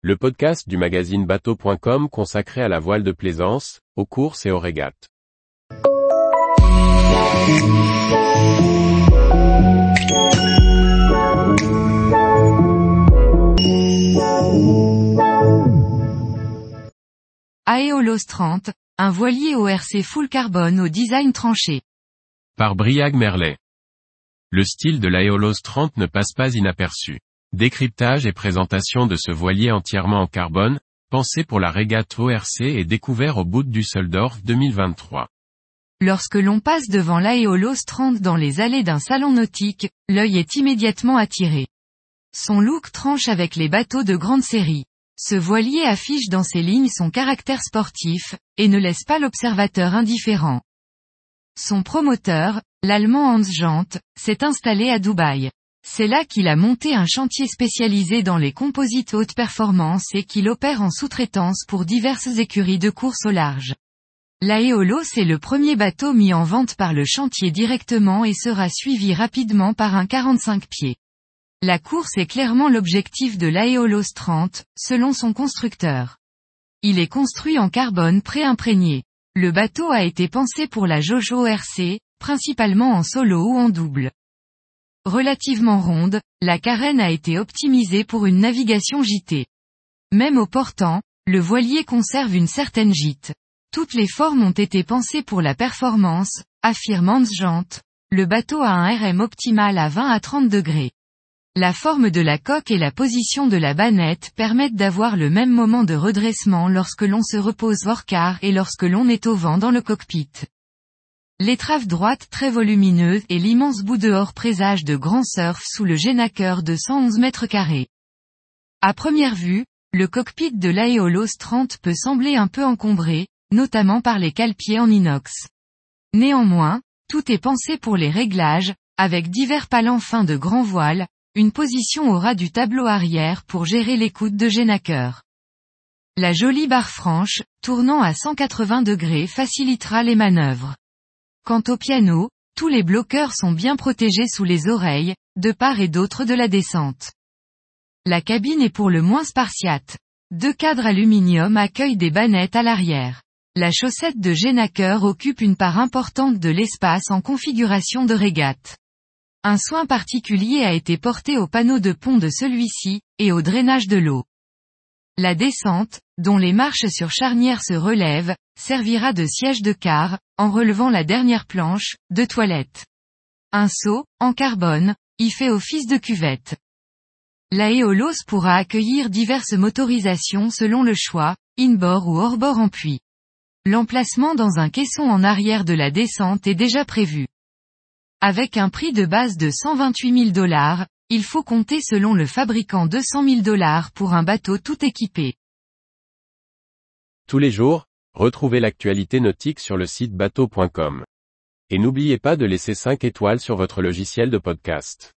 le podcast du magazine bateau.com consacré à la voile de plaisance, aux courses et aux régates. Aeolos 30, un voilier ORC full carbone au design tranché. Par Briag Merlet. Le style de l'Aeolos 30 ne passe pas inaperçu. Décryptage et présentation de ce voilier entièrement en carbone, pensé pour la régate ORC et découvert au bout du Düsseldorf 2023. Lorsque l'on passe devant l'Aeolos 30 dans les allées d'un salon nautique, l'œil est immédiatement attiré. Son look tranche avec les bateaux de grande série. Ce voilier affiche dans ses lignes son caractère sportif, et ne laisse pas l'observateur indifférent. Son promoteur, l'allemand Hans Jant, s'est installé à Dubaï. C'est là qu'il a monté un chantier spécialisé dans les composites haute performance et qu'il opère en sous-traitance pour diverses écuries de course au large. L'Aeolos est le premier bateau mis en vente par le chantier directement et sera suivi rapidement par un 45 pieds. La course est clairement l'objectif de l'Aeolos 30, selon son constructeur. Il est construit en carbone pré-imprégné. Le bateau a été pensé pour la Jojo RC, principalement en solo ou en double. Relativement ronde, la carène a été optimisée pour une navigation gitée. Même au portant, le voilier conserve une certaine gîte. Toutes les formes ont été pensées pour la performance, affirme Hans Jante. Le bateau a un RM optimal à 20 à 30 degrés. La forme de la coque et la position de la bannette permettent d'avoir le même moment de redressement lorsque l'on se repose hors quart et lorsque l'on est au vent dans le cockpit. L'étrave droite très volumineuse et l'immense bout dehors présage de grand surf sous le génaqueur de 111 mètres carrés. À première vue, le cockpit de l'Aeolos 30 peut sembler un peu encombré, notamment par les calepiers en inox. Néanmoins, tout est pensé pour les réglages, avec divers palans fins de grand voile, une position au ras du tableau arrière pour gérer l'écoute de génaqueur. La jolie barre franche, tournant à 180 degrés facilitera les manœuvres. Quant au piano, tous les bloqueurs sont bien protégés sous les oreilles, de part et d'autre de la descente. La cabine est pour le moins spartiate. Deux cadres aluminium accueillent des bannettes à l'arrière. La chaussette de Génaqueur occupe une part importante de l'espace en configuration de régate. Un soin particulier a été porté au panneau de pont de celui-ci, et au drainage de l'eau. La descente, dont les marches sur charnière se relèvent, servira de siège de car, en relevant la dernière planche, de toilette. Un seau, en carbone, y fait office de cuvette. L'Aeolos pourra accueillir diverses motorisations selon le choix, in-bord ou hors-bord en puits. L'emplacement dans un caisson en arrière de la descente est déjà prévu. Avec un prix de base de 128 000 dollars, il faut compter selon le fabricant 200 000 dollars pour un bateau tout équipé. Tous les jours, retrouvez l'actualité nautique sur le site bateau.com. Et n'oubliez pas de laisser 5 étoiles sur votre logiciel de podcast.